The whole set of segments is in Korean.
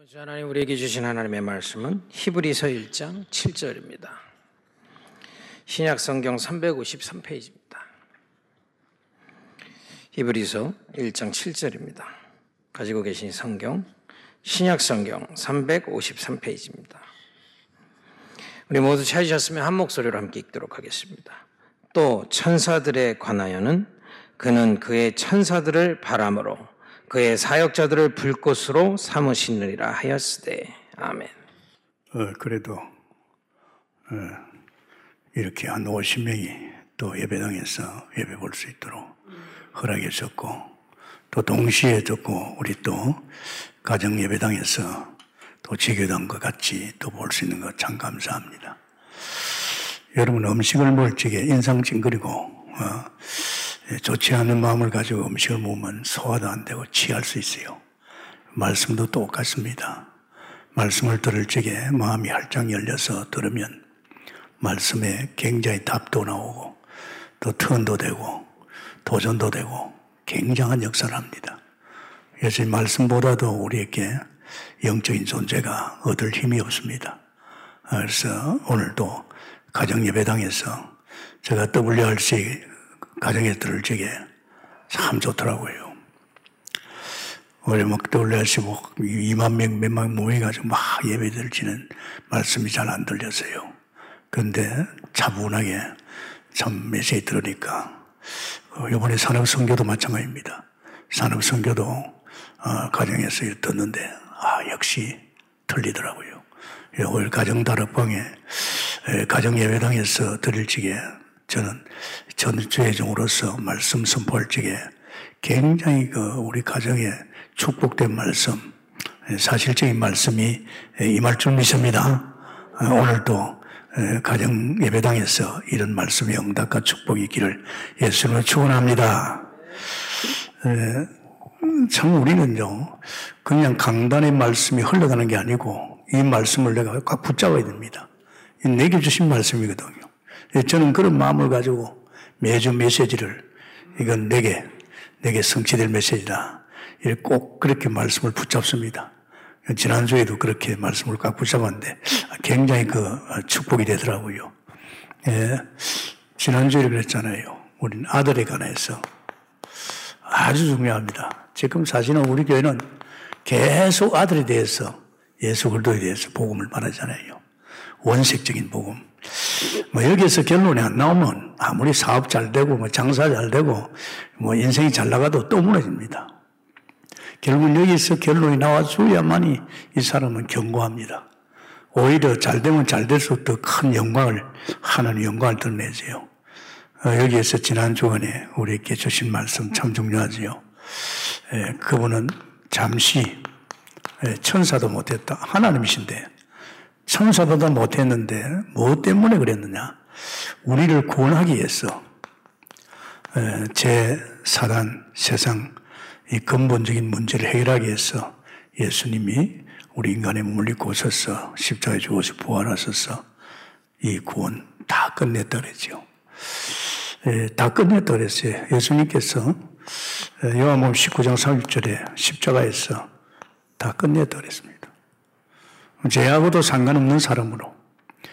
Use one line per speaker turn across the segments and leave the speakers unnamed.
이번 주 하나님 우리에게 주신 하나님의 말씀은 히브리서 1장 7절입니다. 신약 성경 353페이지입니다. 히브리서 1장 7절입니다. 가지고 계신 성경 신약 성경 353페이지입니다. 우리 모두 찾으셨으면 한 목소리로 함께 읽도록 하겠습니다. 또 천사들에 관하여는 그는 그의 천사들을 바람으로 그의 사역자들을 불꽃으로 삼으시느니라 하였으되 아멘.
어, 그래도 어, 이렇게 한 50명이 또 예배당에서 예배 볼 수 있도록 허락해 줬고 또 동시에 듣고 우리 또 가정 예배당에서 또 지교당과 같이 또 볼 수 있는 것 참 감사합니다. 여러분 음식을 먹을 적에 인상 찡그리고 어, 예, 좋지 않은 마음을 가지고 음식을 먹으면 소화도 안 되고 취할 수 있어요. 말씀도 똑같습니다. 말씀을 들을 적에 마음이 활짝 열려서 들으면 말씀에 굉장히 답도 나오고 또 투언도 되고 도전도 되고 굉장한 역사를 합니다. 그래서 말씀보다도 우리에게 영적인 존재가 얻을 힘이 없습니다. 그래서 오늘도 가정예배당에서 제가 WRC 가정에 들을 적에 참 좋더라고요. 우리 막 떠올려시고 2만 명, 몇만 모여가지고 막 예배 드리는 말씀이 잘 안 들렸어요. 근데 차분하게 참 메시지 들으니까 어, 이번에 산업 선교도 마찬가지입니다. 산업 선교도 어, 가정에서 듣는데 아 역시 틀리더라고요. 오늘 가정 다락방에 가정 예배당에서 드릴 적에 저는 전주회장으로서 말씀 선포할 적에 굉장히 그 우리 가정에 축복된 말씀, 사실적인 말씀이 임할 줄 믿습니다. 오늘도 가정 예배당에서 이런 말씀의 응답과 축복이 있기를 예수님을 축원합니다. 참 우리는요 그냥 강단의 말씀이 흘러가는 게 아니고 이 말씀을 내가 꽉 붙잡아야 됩니다. 내게 주신 말씀이거든요. 예, 저는 그런 마음을 가지고 매주 메시지를 이건 내게 내게 성취될 메시지다. 꼭 그렇게 말씀을 붙잡습니다. 지난주에도 그렇게 말씀을 꽉 붙잡았는데 굉장히 그 축복이 되더라고요. 예, 지난주에 그랬잖아요. 우리는 아들에 관해서 아주 중요합니다. 지금 사실은 우리 교회는 계속 아들에 대해서 예수 그리스도에 대해서 복음을 말하잖아요. 원색적인 복음. 뭐 여기에서 결론이 안 나오면 아무리 사업 잘 되고 뭐 장사 잘 되고 뭐 인생이 잘 나가도 또 무너집니다. 결국 여기서 결론이 나와줘야만이 이 사람은 견고합니다. 오히려 잘 되면 잘 될수록 더 큰 영광을 하나님 영광을 드러내세요. 어, 여기에서 지난 주간에 우리에게 주신 말씀 참 중요하지요. 예, 그분은 잠시 예, 천사도 못했다 하나님이신데 천사보다 못했는데 무엇 때문에 그랬느냐? 우리를 구원하기 위해서 제 사단 세상 이 근본적인 문제를 해결하기 위해서 예수님이 우리 인간의 몸을 입고 오셔서 십자가에 죽어서 부활하셔서 이 구원 다 끝냈다 그랬죠. 다 끝냈다 그랬어요. 예수님께서 요한복음 19장 30절에 십자가에서 다 끝냈다 그랬습니다. 죄하고도 상관없는 사람으로,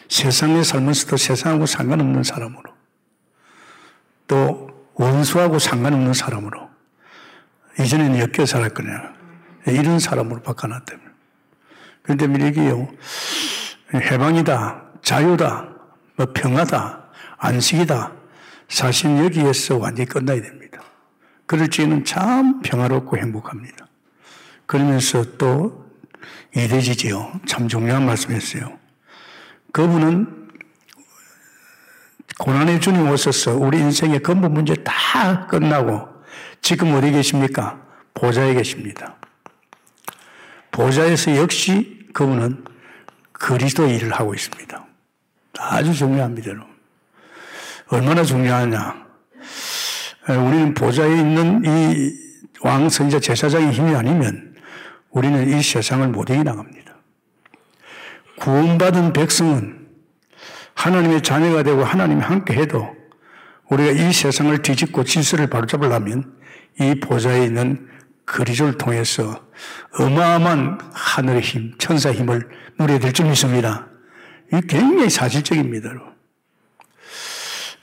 세상에 살면서도 세상하고 상관없는 사람으로, 또 원수하고 상관없는 사람으로, 이전에는 엮여 살았거든요. 이런 사람으로 바꿔놨다면. 그런데 미래기요, 해방이다, 자유다, 뭐 평화다, 안식이다, 사실 여기에서 완전히 끝나야 됩니다. 그럴 적에는 참 평화롭고 행복합니다. 그러면서 또 이래지지요. 참 중요한 말씀이었어요. 그분은 고난의 주님 오셔서 우리 인생의 근본 문제 다 끝나고 지금 어디 계십니까? 보좌에 계십니다. 보좌에서 역시 그분은 그리스도 일을 하고 있습니다. 아주 중요합니다. 얼마나 중요하냐. 우리는 보좌에 있는 이 왕선자 제사장의 힘이 아니면 우리는 이 세상을 못 이겨나갑니다. 구원받은 백성은 하나님의 자녀가 되고 하나님이 함께 해도 우리가 이 세상을 뒤집고 질서를 바로잡으려면 이 보좌에 있는 그리조를 통해서 어마어마한 하늘의 힘, 천사 힘을 누려야 줄 믿습니다. 이 굉장히 사실적입니다.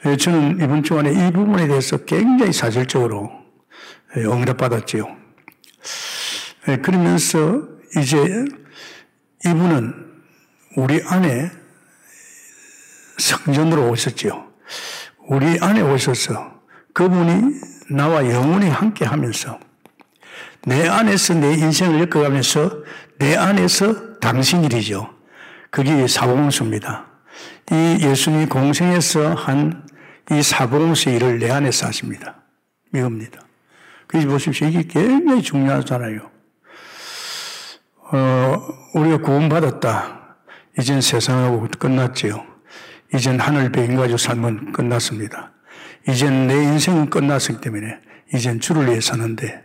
예, 저는 이번 주간에 이 부분에 대해서 굉장히 사실적으로 예, 응답받았지요. 예, 그러면서 이제 이분은 우리 안에 성전으로 오셨지요. 우리 안에 오셔서 그분이 나와 영원히 함께 하면서 내 안에서 내 인생을 엮어가면서 내 안에서 당신 일이죠. 그게 사복음수입니다. 이 예수님이 공생에서 한 이 사복음수 일을 내 안에서 하십니다. 이겁니다. 그래서 보십시오. 이게 굉장히 중요하잖아요. 어, 우리가 구원받았다. 이젠 세상하고 끝났지요. 이젠 하늘 배인 가지고 삶은 끝났습니다. 이젠 내 인생은 끝났기 때문에 이젠 주를 위해 사는데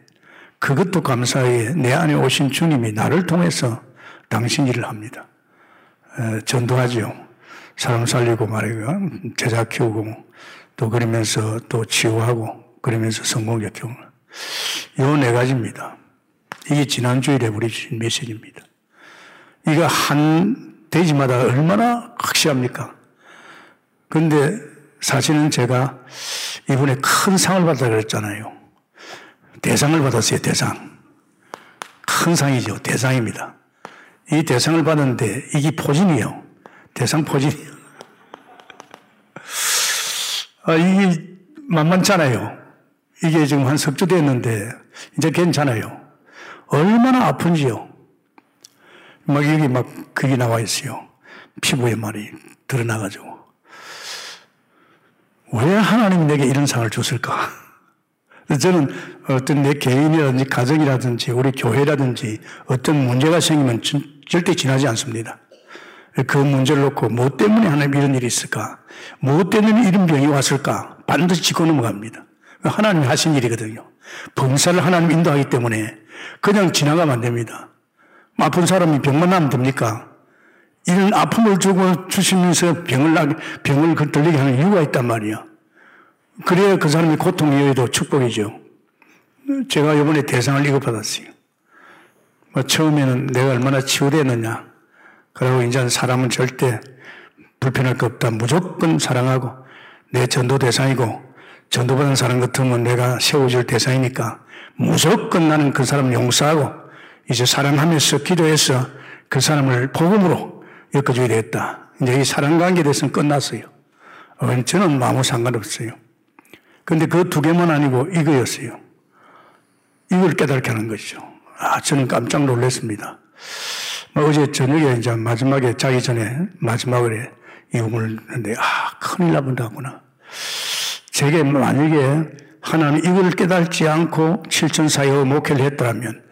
그것도 감사하게 내 안에 오신 주님이 나를 통해서 당신 일을 합니다. 에, 전도하죠. 사람 살리고 말이고 제자 키우고 또 그러면서 또 치유하고 그러면서 성공적 경우 요네 가지입니다. 이게 지난 주일에 우리 주신 메시지입니다. 이거 한 대지마다 얼마나 확실합니까? 근데 사실은 제가 이번에 큰 상을 받아 그랬잖아요. 대상을 받았어요, 대상. 큰 상이죠, 대상입니다. 이 대상을 받았는데 이게 포진이에요. 대상 포진이에요. 아, 이게 만만찮아요. 이게 지금 한 석주 됐는데 이제 괜찮아요. 얼마나 아픈지요. 막 여기 막 그게 나와 있어요. 피부에 말이 드러나가지고. 왜 하나님이 내게 이런 상을 줬을까? 저는 어떤 내 개인이라든지 가정이라든지 우리 교회라든지 어떤 문제가 생기면 절대 지나지 않습니다. 그 문제를 놓고 뭐 때문에 하나님 이런 일이 있을까? 뭐 때문에 이런 병이 왔을까? 반드시 짚고 넘어갑니다. 하나님이 하신 일이거든요. 범사를 하나님 인도하기 때문에 그냥 지나가면 안 됩니다. 아픈 사람이 병만 나면 됩니까? 이런 아픔을 주고 주시면서 병을, 병을 들리게 하는 이유가 있단 말이야. 그래야 그 사람이 고통 이후에도 축복이죠. 제가 이번에 대상을 이거 받았어요. 뭐 처음에는 내가 얼마나 치유되느냐. 그리고 이제 사람은 절대 불편할 것 없다. 무조건 사랑하고 내 전도 대상이고 전도받은 사람 같으면 내가 세워줄 대상이니까 무조건 나는 그 사람을 용서하고 이제 사랑하면서 기도해서 그 사람을 복음으로 엮어줘야 되겠다. 이제 이 사랑 관계에 대해서는 끝났어요. 어, 저는 아무 상관없어요. 근데 그 두 개만 아니고 이거였어요. 이걸 깨닫게 하는 것이죠. 아, 저는 깜짝 놀랐습니다. 뭐 어제 저녁에 이제 마지막에 자기 전에 마지막에 이 꿈을 했는데, 아, 큰일 나본다구나. 제게 만약에 하나님 이걸 깨닫지 않고 7천 사이어 목회를 했더라면,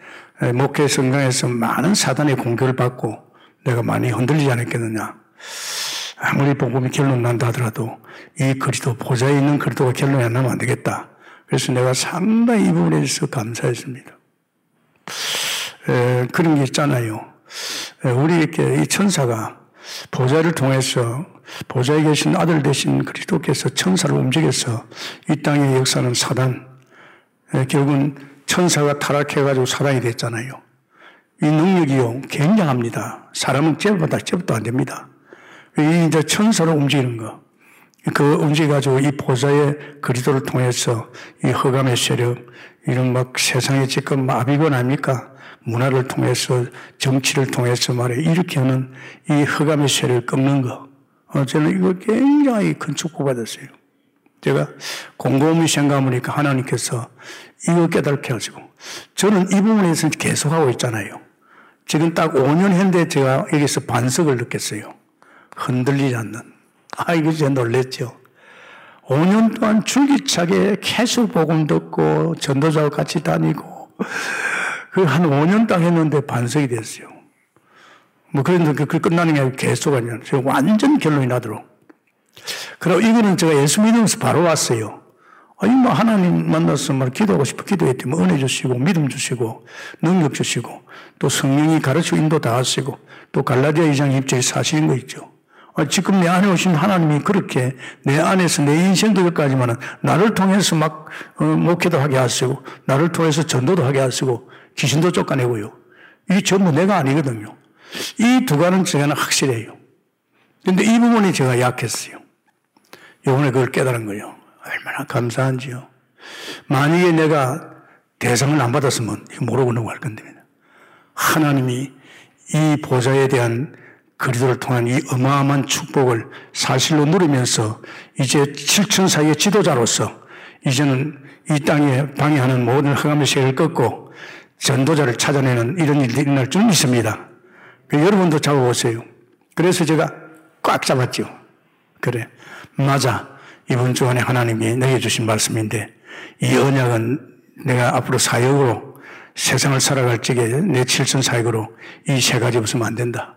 목회 성강에서 많은 사단의 공격을 받고 내가 많이 흔들리지 않았겠느냐. 아무리 복음이 결론 난다 하더라도 이 그리도 보좌에 있는 그리도가 결론이 안 나면 안 되겠다. 그래서 내가 상당히 이 부분에 대해서 감사했습니다. 에, 그런 게 있잖아요. 에, 우리에게 이 천사가 보좌를 통해서 보좌에 계신 아들 되신 그리스도께서 천사를 움직여서 이 땅의 역사는 사단, 에, 결국은 천사가 타락해가지고 사단이 됐잖아요. 이 능력이요, 굉장합니다. 사람은 잽보다 잽도 안 됩니다. 이 이제 천사로 움직이는 거. 그 움직여가지고 이 보좌의 그리도를 통해서 이 허감의 세력, 이런 막 세상에 지금 마비건 아닙니까? 문화를 통해서, 정치를 통해서 말해 이렇게 하는 이 허감의 세력을 꺾는 거. 어, 저는 이거 굉장히 큰 축복받았어요. 제가 곰곰이 생각해보니까 하나님께서 이거 깨닫게 하시고, 저는 이 부분에서 계속하고 있잖아요. 지금 딱 5년 했는데 제가 여기서 반석을 느꼈어요. 흔들리지 않는. 아, 이거 진짜 놀랬죠. 5년 동안 줄기차게 계속 복음 듣고 전도자와 같이 다니고 그 한 5년 딱 했는데 반석이 됐어요. 뭐 그런데 그 끝나는 게 계속 아니라 완전 결론이 나도록. 그리고 이거는 제가 예수 믿으면서 바로 왔어요. 아니, 뭐, 하나님 만나서 말 기도하고 싶어 기도했더니 뭐 은혜 주시고, 믿음 주시고, 능력 주시고, 또 성령이 가르치고 인도 다 하시고, 또 갈라디아 2장 입장에 사실인 거 있죠. 아, 지금 내 안에 오신 하나님이 그렇게 내 안에서 내 인생도 여기까지만은 나를 통해서 막 어, 목회도 하게 하시고 나를 통해서 전도도 하게 하시고 귀신도 쫓아내고요. 이게 전부 내가 아니거든요. 이 두 가지는 제가 확실해요. 근데 이 부분이 제가 약했어요. 요번에 그걸 깨달은 거예요. 얼마나 감사한지요. 만약에 내가 대상을 안 받았으면 모르고 넘어갈 건데 하나님이 이 보좌에 대한 그리도를 통한 이 어마어마한 축복을 사실로 누리면서 이제 칠천사의 지도자로서 이제는 이 땅에 방해하는 모든 흑암의 세를 꺾고 전도자를 찾아내는 이런 일이 일어날 줄 믿습니다. 여러분도 잡아보세요. 그래서 제가 꽉 잡았죠. 그래. 맞아. 이번 주 안에 하나님이 내게 주신 말씀인데 이 언약은 내가 앞으로 사역으로 세상을 살아갈 적에 내 칠천 사역으로 이 세 가지 없으면 안 된다.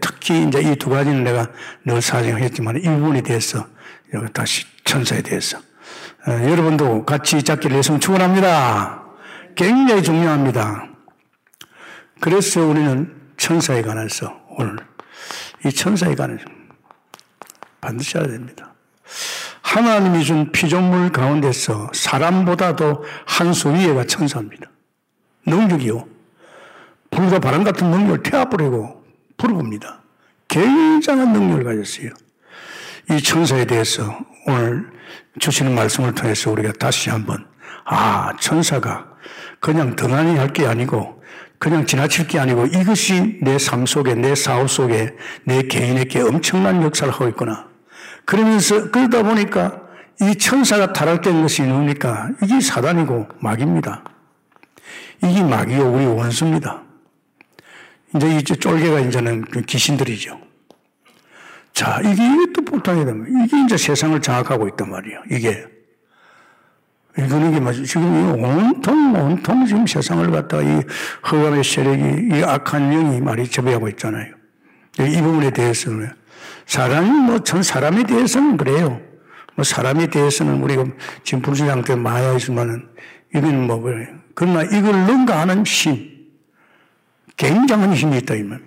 특히 이제 이 두 가지는 내가 늘 사정했지만 이 부분에 대해서 여기 다시 천사에 대해서 어, 여러분도 같이 잡기를 했으면 축원합니다. 굉장히 중요합니다. 그래서 우리는 천사에 관해서 오늘 이 천사에 관해서 반드시 알아야 됩니다. 하나님이 준 피조물 가운데서 사람보다도 한 수 위에가 천사입니다. 능력이요. 불과 바람 같은 능력을 태워버리고 풀어봅니다. 굉장한 능력을 가졌어요. 이 천사에 대해서 오늘 주시는 말씀을 통해서 우리가 다시 한번, 아, 천사가 그냥 등한히 할 게 아니고, 그냥 지나칠 게 아니고, 이것이 내 삶 속에, 내 사업 속에, 내 개인에게 엄청난 역사를 하고 있구나. 그러면서, 그러다 보니까 이 천사가 타락된 것이 누굽니까? 이게 사단이고 마귀입니다. 이게 마귀요, 우리 원수입니다. 이제 이제 쫄개가 이제는 그 귀신들이죠. 자, 이게 또 못하게 되면, 이게 이제 세상을 장악하고 있단 말이에요. 이게. 이게 맞죠. 지금 온통, 온통 지금 세상을 갖다가 이 허감의 세력이, 이 악한 영이 말이 지배하고 있잖아요. 이 부분에 대해서는 사람이 뭐 전 사람에 대해서는 그래요. 뭐 사람에 대해서는 우리가 지금 불신앙 때 마야 있지만은 이건 뭐 그래요. 그러나 이걸 능가하는 힘, 굉장한 힘이 있다, 이 말.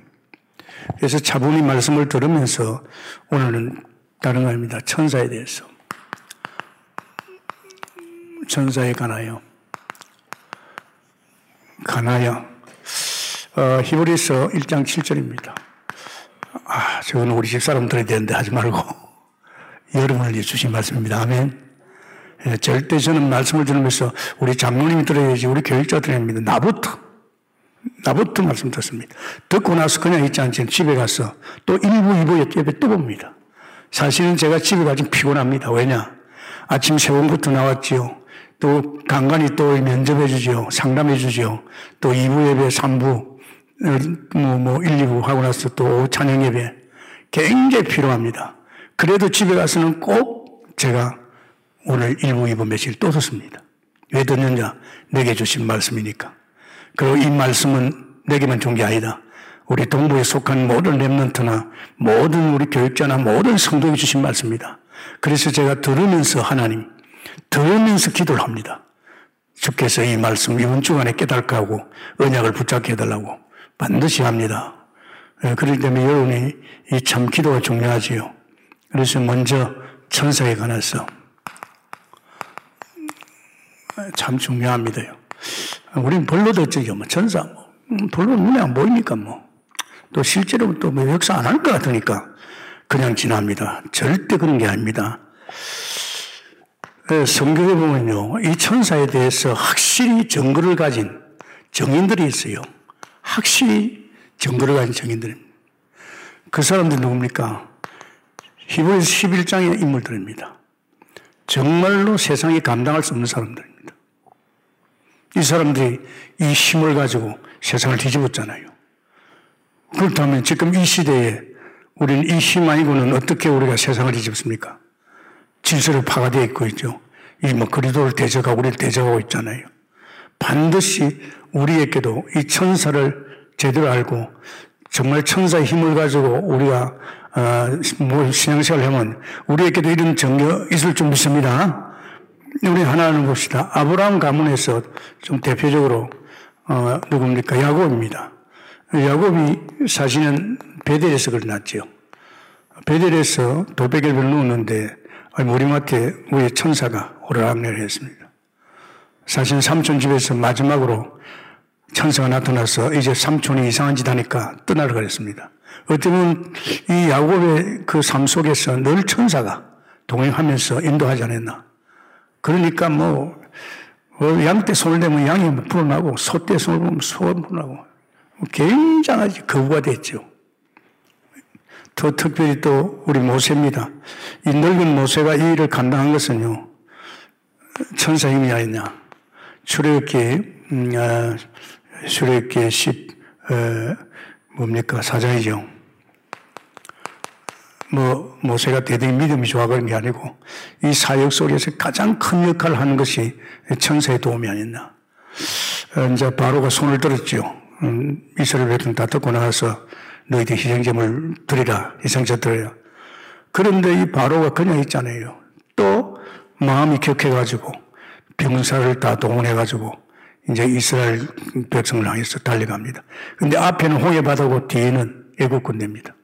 그래서 차분히 말씀을 들으면서 오늘은 다른 거 아닙니다. 천사에 대해서. 천사에 관하여. 관하여. 어, 히브리서 1장 7절입니다. 아, 저건 우리 집 사람 들어야 되는데 하지 말고. 여러분을 주신 말씀입니다. 아멘. 예, 절대 저는 말씀을 들으면서 우리 장로님이 들어야지, 우리 교육자 들어야 합니다. 나부터. 나부터 말씀 듣습니다. 듣고 나서 그냥 있지 않지 집에 가서 또 1부, 2부 예배 또 봅니다. 사실은 제가 집에 가지 피곤합니다. 왜냐? 아침 세공부터 나왔지요. 또 간간히 또 면접해 주지요. 상담해 주지요. 또 2부 예배, 3부, 뭐, 뭐, 1, 2부 하고 나서 또 찬양 예배. 굉장히 필요합니다. 그래도 집에 가서는 꼭 제가 오늘 1부, 2부 며칠 또 듣습니다. 왜 듣느냐? 내게 주신 말씀이니까. 그리고 이 말씀은 내게만 준 게 아니다. 우리 동부에 속한 모든 랩런트나 모든 우리 교육자나 모든 성도에 주신 말씀입니다. 그래서 제가 들으면서 하나님, 들으면서 기도를 합니다. 주께서 이 말씀 이번 주간에 깨닫게 하고 언약을 붙잡게 해달라고 반드시 합니다. 예, 그렇기 때문에 여러분이 이 참 기도가 중요하지요. 그래서 먼저 천사에 관해서 참 중요합니다요. 우리는 별로 듣지요. 뭐 천사 뭐 별로 눈에 안 보이니까 뭐. 또 실제로 또뭐 역사 안 할 것 같으니까 그냥 지납니다. 절대 그런 게 아닙니다. 성경에 보면요. 이 천사에 대해서 확실히 증거를 가진 정인들이 있어요. 확실히 증거를 가진 정인들입니다. 그 사람들 누굽니까? 히브리서 11장의 인물들입니다. 정말로 세상이 감당할 수 없는 사람들입니다. 이 사람들이 이 힘을 가지고 세상을 뒤집었잖아요. 그렇다면 지금 이 시대에 우리는 이 힘 아니고는 어떻게 우리가 세상을 뒤집습니까? 질서를 파가되어 있고 있죠. 이뭐 그리도를 대적하고 우리를 대적하고 있잖아요. 반드시 우리에게도 이 천사를 제대로 알고 정말 천사의 힘을 가지고 우리가 어, 뭐 신앙생활을 하면 우리에게도 이런 정력 있을 줄 믿습니다. 우리 하나는 봅시다. 아브라함 가문에서 좀 대표적으로 어, 누굽니까? 야곱입니다. 야곱이 사실은 베델에서 그어났죠 베델에서 돌베개를 누웠는데 머리맡에 위에 천사가 오르락내리했습니다. 사실 삼촌 집에서 마지막으로 천사가 나타나서 이제 삼촌이 이상한 짓 하니까 떠나려 그랬습니다. 어쩌면 이 야곱의 그 삶 속에서 늘 천사가 동행하면서 인도하지 않았나. 그러니까 뭐, 어, 양떼 손을 대면 양이 불어나고, 소 떼 손을 보면 소가 불어나고, 굉장하지 거부가 됐죠. 더 특별히 또 우리 모세입니다. 이 늙은 모세가 이 일을 감당한 것은요, 천사 힘이 아니냐. 출애굽기, 음, 아, 출애굽기 10, 어, 뭡니까? 사장이죠. 뭐, 모세가 대단히 믿음이 좋아 그런 게 아니고, 이 사역 속에서 가장 큰 역할을 하는 것이 천사의 도움이 아니었나. 어, 이제 바로가 손을 들었죠. 음, 이스라엘 백성 다 듣고 나서 너희들 희생제물 드리라. 희생제 드려라. 그런데 이 바로가 그냥 있잖아요. 또 마음이 격해가지고 병사를 다 동원해가지고 이제 이스라엘 백성을 향해서 달려갑니다. 근데 앞에는 홍해바다고 뒤에는 애국 군대입니다.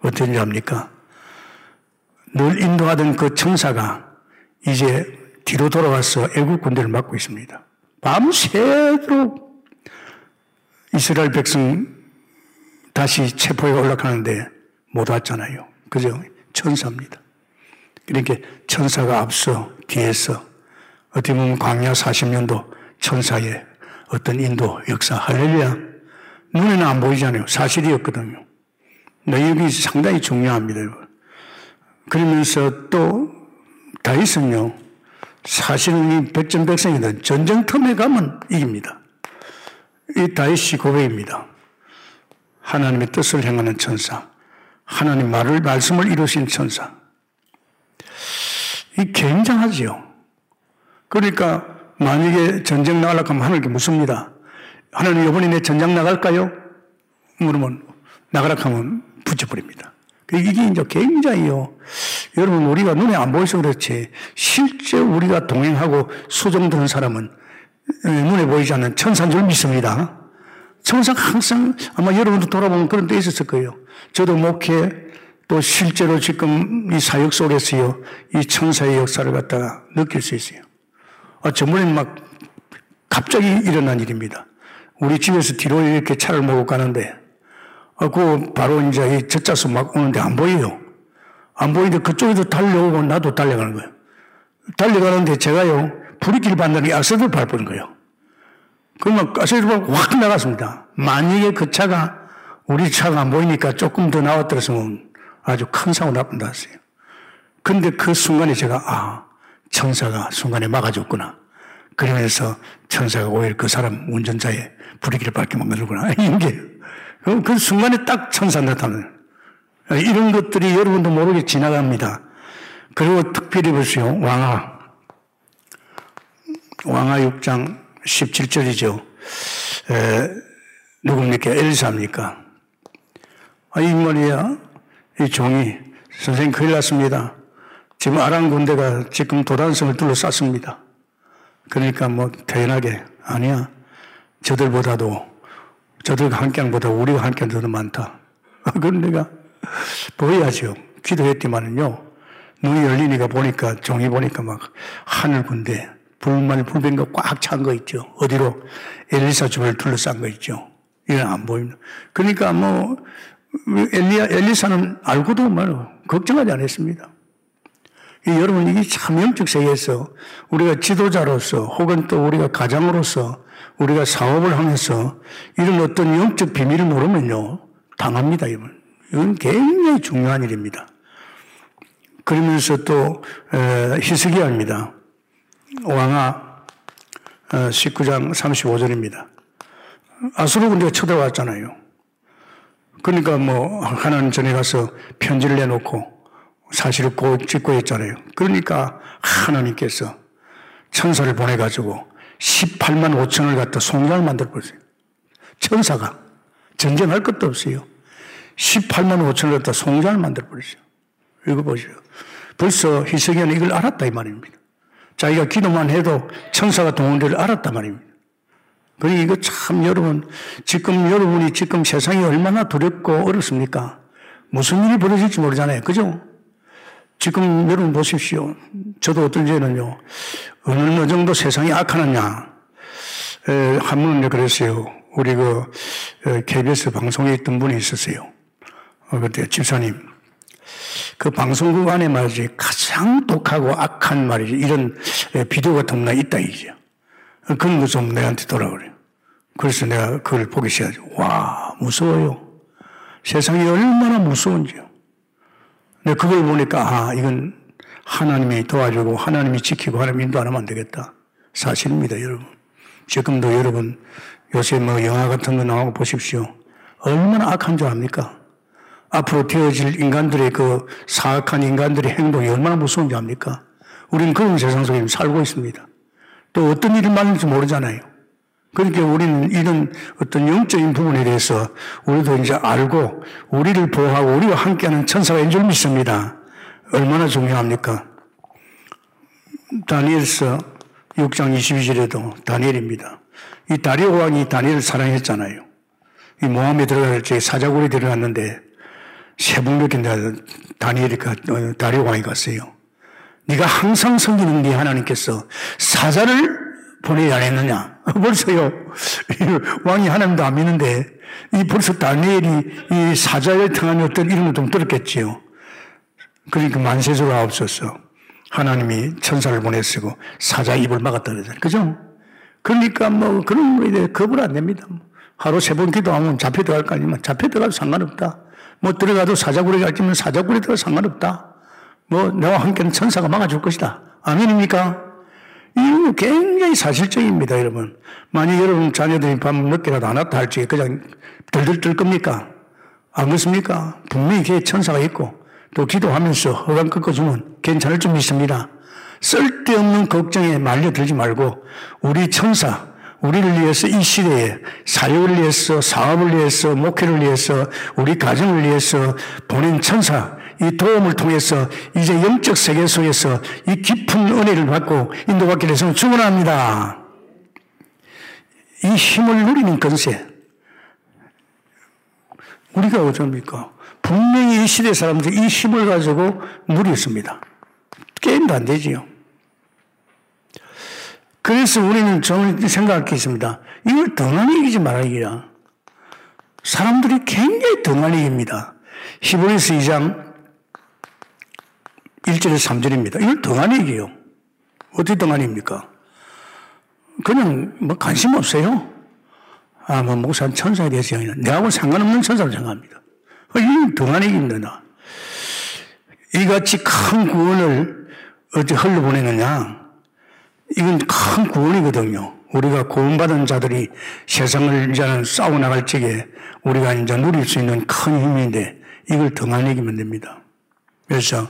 어떤 일 합니까? 늘 인도하던 그 천사가 이제 뒤로 돌아와서 애국 군대를 맡고 있습니다. 밤새도록 이스라엘 백성 다시 체포에 올라가는데 못 왔잖아요. 그죠? 천사입니다. 그러니까 천사가 앞서 뒤에서 어떻게 보면 광야 40년도 천사의 어떤 인도 역사 할렐루야 눈에는 안 보이잖아요. 사실이었거든요. 너희이 상당히 중요합니다. 그러면서 또 다윗은요. 사실은 이 백전백성이든 전쟁터에 가면 이깁니다. 이 다윗이 고백입니다. 하나님의 뜻을 행하는 천사, 하나님 말을 말씀을 이루신 천사. 이 굉장하지요. 그러니까 만약에 전쟁 나가려고 하면 하늘께 묻습니다. 하나님 이번에 내 전쟁 나갈까요? 물으면 나가라 하면 붙여버립니다. 그 이게 이제 굉장히요. 여러분, 우리가 눈에 안 보여서 그렇지, 실제 우리가 동행하고 수정드는 사람은 눈에 보이지 않는 천사인 줄 믿습니다. 천사가 항상 아마 여러분도 돌아보면 그런 데 있었을 거예요. 저도 목회 또 실제로 지금 이 사역 속에서요, 이 천사의 역사를 갖다가 느낄 수 있어요. 아, 전번에는 막 갑자기 일어난 일입니다. 우리 집에서 뒤로 이렇게 차를 몰고 가는데, 아, 그 바로 이제 이 젖자수 막 오는데 안 보여요. 안 보이는데 그쪽에도 달려오고 나도 달려가는 거예요. 달려가는데 제가요, 불이길 반다니 악셀을 밟은 거예요. 그러면 밟고 확 나갔습니다. 만약에 그 차가 우리 차가 안 보이니까 조금 더 나왔더랬으면 아주 큰 사고 나쁜다 했어요. 근데 그 순간에 제가, 아, 천사가 순간에 막아줬구나. 그러면서 천사가 오히려 그 사람 운전자의 불이기를 밝게 만들구나. 이게, 그, 그 순간에 딱 천사 나타나요. 이런 것들이 여러분도 모르게 지나갑니다. 그리고 특별히 보세요. 왕아. 왕아 6장 17절이죠. 에, 누굽니까? 엘사입니까? 아, 이 말이야. 이 종이, 선생님 큰일 났습니다. 지금 아랑 군대가 지금 도단성을 둘러쌌습니다. 그러니까 뭐 태연하게, 아니야. 저들보다도, 저들과 함께한보다 우리가 함께한 더 많다. 그건 내가 보여야죠. 기도했더만은요. 눈이 열리니까 보니까, 종이 보니까 막 하늘 군대, 불만 불변가 꽉찬 거 있죠. 어디로? 엘리사 주변을 둘러싼 거 있죠. 이건 안 보입니다. 그러니까 뭐, 엘리야, 엘리사는 알고도 말 걱정하지 않았습니다. 여러분, 이게 참 영적 세계에서 우리가 지도자로서 혹은 또 우리가 가장으로서 우리가 사업을 하면서 이런 어떤 영적 비밀을 모르면요, 당합니다, 이건. 이건 굉장히 중요한 일입니다. 그러면서 또, 희석이합니다. 왕하 19장 35절입니다. 아수르 군대가 쳐들어왔잖아요. 그러니까 뭐 하나님 전에 가서 편지를 내놓고 사실을 꼭 짓고 했잖아요. 그러니까 하나님께서 천사를 보내가지고 18만 5천을 갖다 송장을 만들어버렸어요. 천사가 전쟁할 것도 없어요. 18만 5천을 갖다 송장을 만들어버렸어요. 이거 보세요. 벌써 희석이는 이걸 알았다 이 말입니다. 자기가 기도만 해도 천사가 동원될 알았단 말입니다. 그러니 이거 참 여러분, 지금 여러분이 지금 세상이 얼마나 두렵고 어렵습니까? 무슨 일이 벌어질지 모르잖아요. 그죠? 지금 여러분 보십시오. 저도 어떤 죄는요, 어느 정도 세상이 악하느냐. 에, 한 분은 그랬어요. 우리 그, KBS 방송에 있던 분이 있었어요. 어, 그때 집사님. 그 방송국 안에 말이지 가장 독하고 악한 말이지 이런 비디오 같은 거 있다 이죠. 그런 거 좀 내한테 돌아 그래요. 그래서 내가 그걸 보기 시작하죠. 와 무서워요. 세상이 얼마나 무서운지요. 근데 그걸 보니까 아 이건 하나님이 도와주고 하나님이 지키고 하나님 인도 안 하면 안 되겠다. 사실입니다 여러분. 지금도 여러분 요새 뭐 영화 같은 거 나오고 보십시오. 얼마나 악한 줄 압니까? 앞으로 되어질 인간들의 그 사악한 인간들의 행동이 얼마나 무서운지 압니까? 우리는 그런 세상 속에 살고 있습니다. 또 어떤 일이 많은지 모르잖아요. 그러니까 우리는 이런 어떤 영적인 부분에 대해서 우리도 이제 알고 우리를 보호하고 우리와 함께하는 천사가 인줄 믿습니다. 얼마나 중요합니까? 다니엘서 6장 22절에도 다니엘입니다. 이 다리오 왕이 다니엘을 사랑했잖아요. 이 모함에 들어갈 때 사자굴에 들어갔는데 세분몇인데 다니엘이가 어, 다리오 왕이 갔어요. 네가 항상 섬기는 네 하나님께서 사자를 보내지 않았느냐? 벌써요. 왕이 하나님도 안 믿는데 이 벌써 다니엘이 이 사자에 통한 어떤 이름을 좀 들었겠지요. 그러니까 만세조가 없었어. 하나님이 천사를 보냈고 사자 입을 막았다 그러잖아요. 그죠? 그러니까 뭐 그런 거에 대해 겁을 안 냅니다. 하루 세 번 기도하면 잡혀 들어갈 거 아니면 잡혀 들어가도 상관없다. 뭐 들어가도 사자굴에 갈지면 사자굴에 들어가 상관없다. 뭐 나와 함께는 천사가 막아줄 것이다. 아멘입니까? 이거 굉장히 사실적입니다, 여러분. 만약 여러분 자녀들이 밤 늦게라도 안 왔다 할지 그냥 들들 뜰 겁니까? 안 그렇습니까? 분명히 걔 천사가 있고 또 기도하면서 허감 꺾어주면 괜찮을 줄 믿습니다. 쓸데없는 걱정에 말려들지 말고 우리 천사, 우리를 위해서 이 시대에 사역을 위해서 사업을 위해서 목회를 위해서 우리 가정을 위해서 보낸 천사 이 도움을 통해서 이제 영적 세계 속에서 이 깊은 은혜를 받고 인도받게 돼서 축원합니다. 이 힘을 누리는 건세 우리가 어쩝니까? 분명히 이 시대 사람들이 이 힘을 가지고 누렸습니다. 게임도 안 되지요. 그래서 우리는 저는 생각할 게 있습니다. 이걸 등한히 이기지 말아야기라. 사람들이 굉장히 등한히 이깁니다. 히브리스 2장 1절에서 3절입니다. 이걸 등한히 이겨요. 어떻게 등한히입니까? 그냥 뭐 관심 없어요. 아, 뭐 목사 천사에 대해서 얘기는 내하고 상관없는 천사를 생각합니다. 이건 등한히 이깁니다. 이같이 큰 구원을 어찌 흘러보내느냐? 이건 큰 구원이거든요. 우리가 구원받은 자들이 세상을 이제는 싸워나갈 적에 우리가 이제 누릴 수 있는 큰 힘인데 이걸 등한 이기면 됩니다. 그래서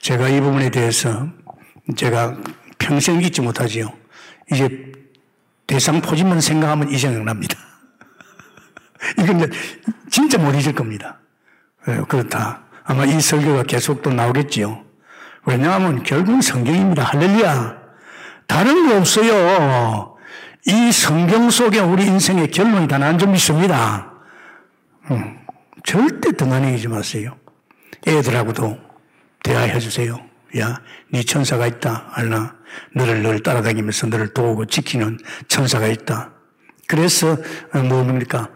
제가 이 부분에 대해서 제가 평생 잊지 못하지요. 이제 대상 포진만 생각하면 이 생각납니다. 이건 진짜 못 잊을 겁니다. 예, 그렇다. 아마 이 설교가 계속 또 나오겠지요. 왜냐하면 결국은 성경입니다. 할렐루야. 다른 거 없어요. 이 성경 속에 우리 인생의 결론이 다 난 좀 있습니다. 음, 절대 등한해지지 마세요. 애들하고도 대화해 주세요. 야, 네 천사가 있다. 알나? 너를 늘 따라다니면서 너를 도우고 지키는 천사가 있다. 그래서 어, 뭡니까?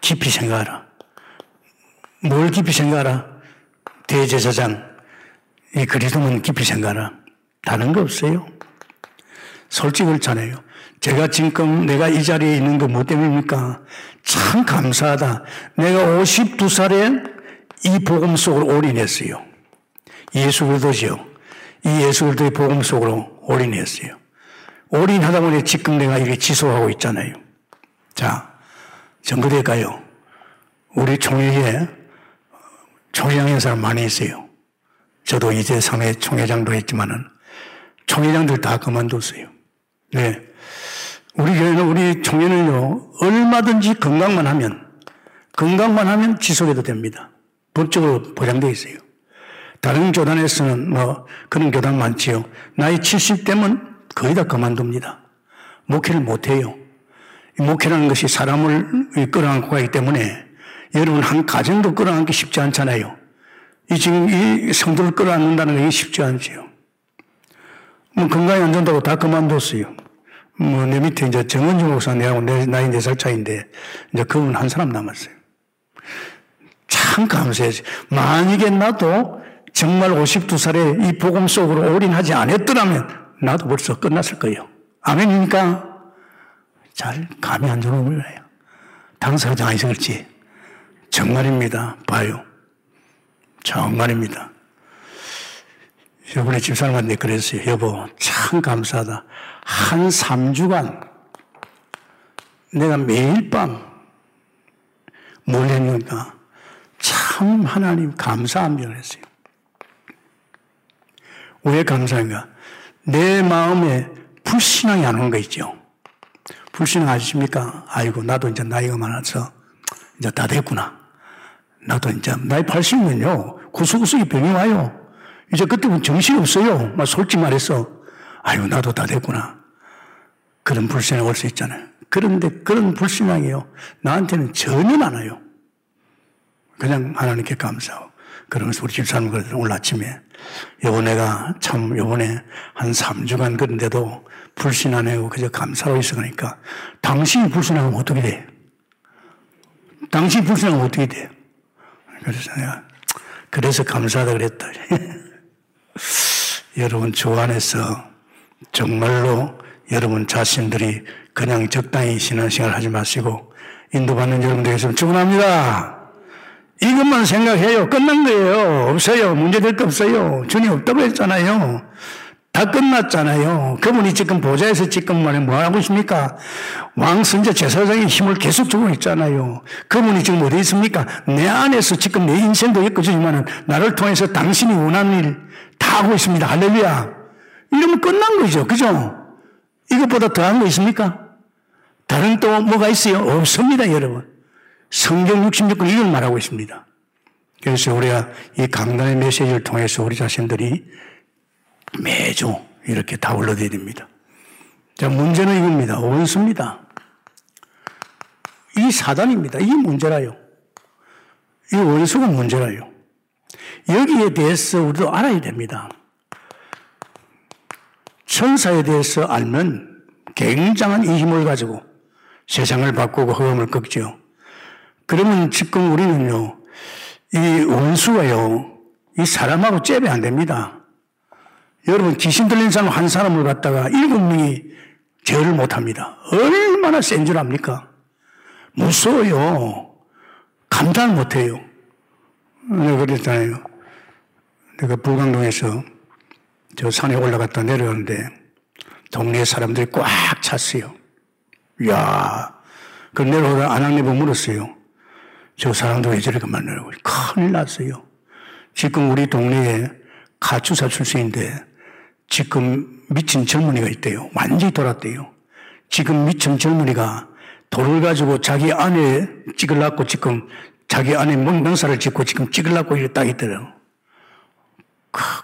깊이 생각하라. 뭘 깊이 생각하라? 대제사장, 이 그리스도는 깊이 생각하라. 다른 거 없어요. 솔직히 그렇잖아요. 제가 지금 내가 이 자리에 있는 거 뭐 때문입니까? 참 감사하다. 내가 52살에 이 복음 속으로 올인했어요. 예수 그리스도죠. 이 예수 그리스도의 복음 속으로 올인했어요. 올인하다 보니 지금 내가 이게 지속하고 있잖아요. 자, 정거될까요? 우리 총회에 총회장인 사람 많이 있어요. 저도 이제 3회 총회장도 했지만은 총회장들 다 그만뒀어요. 네. 우리 교회는 우리 총회는요, 얼마든지 건강만 하면, 건강만 하면 지속해도 됩니다. 법적으로 보장되어 있어요. 다른 교단에서는 뭐 그런 교단 많지요. 나이 70대면 거의 다 그만둡니다. 목회를 못해요. 목회라는 것이 사람을 끌어안고 가기 때문에 여러분 한 가정도 끌어안기 쉽지 않잖아요. 이 지금 이 성도를 끌어안는다는 게 쉽지 않지요. 뭐 건강이 안 좋다고 다 그만뒀어요. 뭐 내 밑에 이제 정은주 목사 내하고 내 나이 네 살 차인데 이제 그분 한 사람 남았어요. 참 감사해요. 만약에 나도 정말 52살에 이 복음 속으로 올인하지 않았더라면 나도 벌써 끝났을 거예요. 아멘입니까? 잘 감이 안 좋은 거예요. 당사자 아니서 그렇지. 정말입니다. 봐요. 정말입니다. 여번에 집사람한테 그랬어요. 여보, 참 감사하다. 한 3주간 내가 매일 밤뭘 했는가. 참 하나님 감사합니다. 그랬어요. 왜 감사한가? 내 마음에 불신앙이 안 오는 거 있죠. 불신앙 아십니까? 아이고, 나도 이제 나이가 많아서 이제 다 됐구나. 나도 이제 나이 80면요. 구석구석이 병이 와요. 이제 그때는 정신이 없어요. 막 솔직히 말해서. 아이고, 나도 다 됐구나. 그런 불신앙 올수 있잖아요. 그런데 그런 불신앙이요. 나한테는 전혀 안 와요. 그냥 하나님께 감사하고. 그러면서 우리 집사람 그러더 오늘 아침에 요번 내가 참 요번에 한 3주간 그런데도 불신 안 하고 그저 감사로 있어 그러니까 당신이 불신하면 어떻게 돼? 당신이 불신하면 어떻게 돼? 그래서 내가 그래서 감사하다 그랬다. 여러분 주 안에서 정말로 여러분 자신들이 그냥 적당히 신앙생활 하지 마시고 인도받는 여러분들 계시면 축원합니다. 이것만 생각해요. 끝난 거예요. 없어요. 문제될 거 없어요. 주님 없다고 했잖아요. 다 끝났잖아요. 그분이 지금 보좌에서 지금 말해 뭐 하고 있습니까? 왕 선제 제사장의 힘을 계속 주고 있잖아요. 그분이 지금 어디 있습니까? 내 안에서 지금 내 인생도 엮어주지만 나를 통해서 당신이 원하는 일 다 하고 있습니다. 할렐루야. 이러면 끝난 거죠. 그죠? 이것보다 더한 거 있습니까? 다른 또 뭐가 있어요? 없습니다, 여러분. 성경 66권 이걸 말하고 있습니다. 그래서 우리가 이 강단의 메시지를 통해서 우리 자신들이 매주 이렇게 다 올려드려야 됩니다. 자, 문제는 이겁니다. 원수입니다. 이 사단입니다. 이게 문제라요. 이 원수가 문제라요. 여기에 대해서 우리도 알아야 됩니다. 천사에 대해서 알면 굉장한 이 힘을 가지고 세상을 바꾸고 허음을 꺾죠. 그러면 지금 우리는요, 이 원수가요, 이 사람하고 잽이 안 됩니다. 여러분, 귀신 들린 사람 한 사람을 갖다가 일곱 명이 제어를 못 합니다. 얼마나 센 줄 압니까? 무서워요. 감당 못 해요. 내가 그랬잖아요. 내가 불광동에서 저 산에 올라갔다 내려오는데 동네 사람들이 꽉 찼어요. 이야, 그 내려오다 안학내보 물었어요. 저 사람도 왜 저렇게 만나라고. 큰일 났어요. 지금 우리 동네에 가추사 출신인데 지금 미친 젊은이가 있대요. 완전히 돌았대요. 지금 미친 젊은이가 돌을 가지고 자기 안에 찍으려고 지금 자기 안에 명사를 짓고 지금 찍으려고 이렇게 딱 있더라고.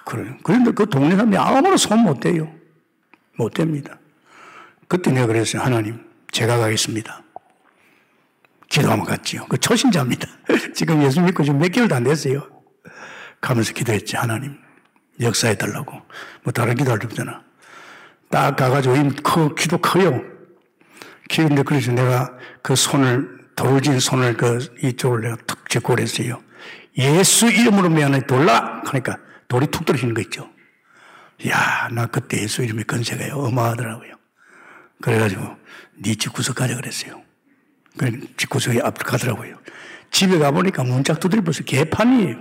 그래. 그런데 그 동네 사람들이 아무나 손못 대요. 못 됩니다. 그때 내가 그랬어요. 하나님, 제가 가겠습니다. 기도하면 갔지요. 그 초신자입니다. 지금 예수 믿고 지금 몇 개월도 안 됐어요. 가면서 기도했지. 하나님, 역사해 달라고. 뭐 다른 기도 할때 없잖아. 딱 가가지고 이 커, 키도 커요. 키는데 그래서 내가 그 손을, 돌진 손을 그 이쪽을 내가 툭 짚고 그랬어요. 예수 이름으로 미안해 돌라! 그러니까 돌이 툭 떨어지는 거 있죠. 야, 나 그때 예수 이름의 건세가 어마하더라고요. 그래가지고 네 집 구석 가자 그랬어요. 그 집 구석에 앞으로 가더라고요. 집에 가보니까 문짝 두드려 벌써 개판이에요.